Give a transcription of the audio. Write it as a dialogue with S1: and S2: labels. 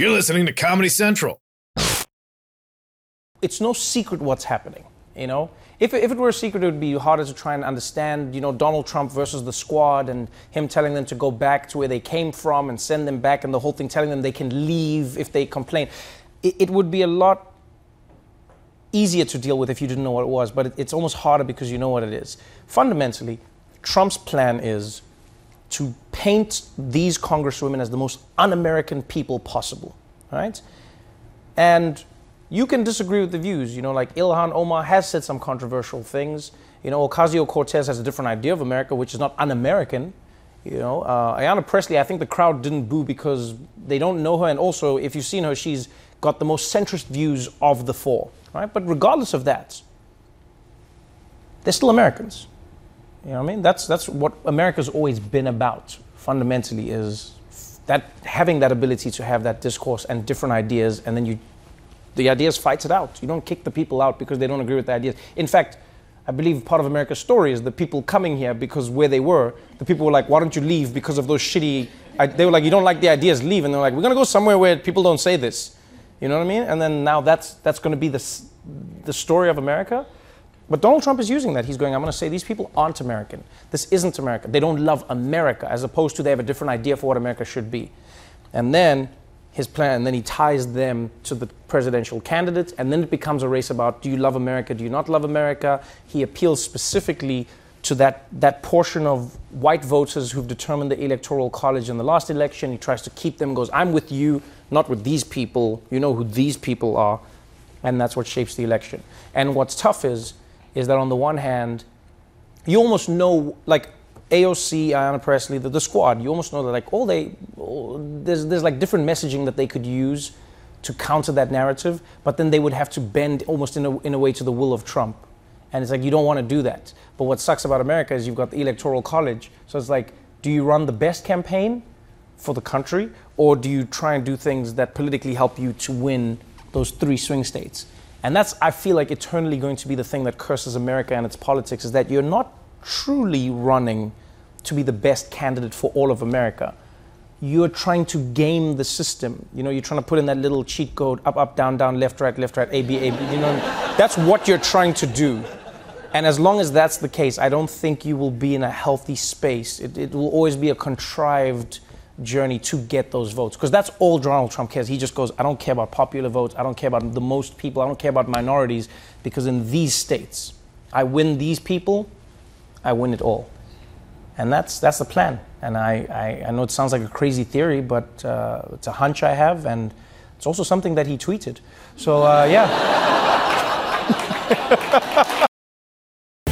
S1: You're listening to Comedy Central.
S2: It's no secret what's happening, you know? If, if it were a secret, it would be harder to try and understand, you know, Donald Trump versus the squad and him telling them to go back to where they came from and send them back and the whole thing telling them they can leave if they complain. It, it would be a lot easier to deal with if you didn't know what it was, but it, it's almost harder because you know what it is. Fundamentally, Trump's plan is to paint these congresswomen as the most un-American people possible, right? And you can disagree with the views. You know, like Ilhan Omar has said some controversial things. You know, Ocasio Cortez has a different idea of America, which is not un-American. You know, uh, Ayanna Pressley, I think the crowd didn't boo because they don't know her, and also, if you've seen her, she's got the most centrist views of the four, right? But regardless of that, they're still Americans. You know what I mean? That's that's what America's always been about. Fundamentally, is that having that ability to have that discourse and different ideas, and then you, the ideas fights it out. You don't kick the people out because they don't agree with the ideas. In fact, I believe part of America's story is the people coming here because where they were, the people were like, "Why don't you leave?" Because of those shitty. I, they were like, "You don't like the ideas, leave." And they're like, "We're gonna go somewhere where people don't say this." You know what I mean? And then now that's that's going to be the the story of America. But Donald Trump is using that. He's going, I'm going to say these people aren't American. This isn't America. They don't love America, as opposed to they have a different idea for what America should be. And then his plan, and then he ties them to the presidential candidates, and then it becomes a race about do you love America, do you not love America? He appeals specifically to that, that portion of white voters who've determined the electoral college in the last election. He tries to keep them, goes, I'm with you, not with these people. You know who these people are. And that's what shapes the election. And what's tough is, is that on the one hand, you almost know, like AOC, Ayanna Pressley, the, the squad, you almost know that like all they, all, there's, there's like different messaging that they could use to counter that narrative, but then they would have to bend almost in a, in a way to the will of Trump. And it's like, you don't want to do that. But what sucks about America is you've got the electoral college. So it's like, do you run the best campaign for the country, or do you try and do things that politically help you to win those three swing states? And that's, I feel like, eternally going to be the thing that curses America and its politics is that you're not truly running to be the best candidate for all of America. You're trying to game the system. You know, you're trying to put in that little cheat code up, up, down, down, left, right, left, right, A, B, A, B. You know, that's what you're trying to do. And as long as that's the case, I don't think you will be in a healthy space. It, it will always be a contrived journey to get those votes. Because that's all Donald Trump cares. He just goes, I don't care about popular votes. I don't care about the most people. I don't care about minorities. Because in these states, I win these people, I win it all. And that's, that's the plan. And I, I, I know it sounds like a crazy theory, but uh, it's a hunch I have. And it's also something that he tweeted. So, uh, yeah.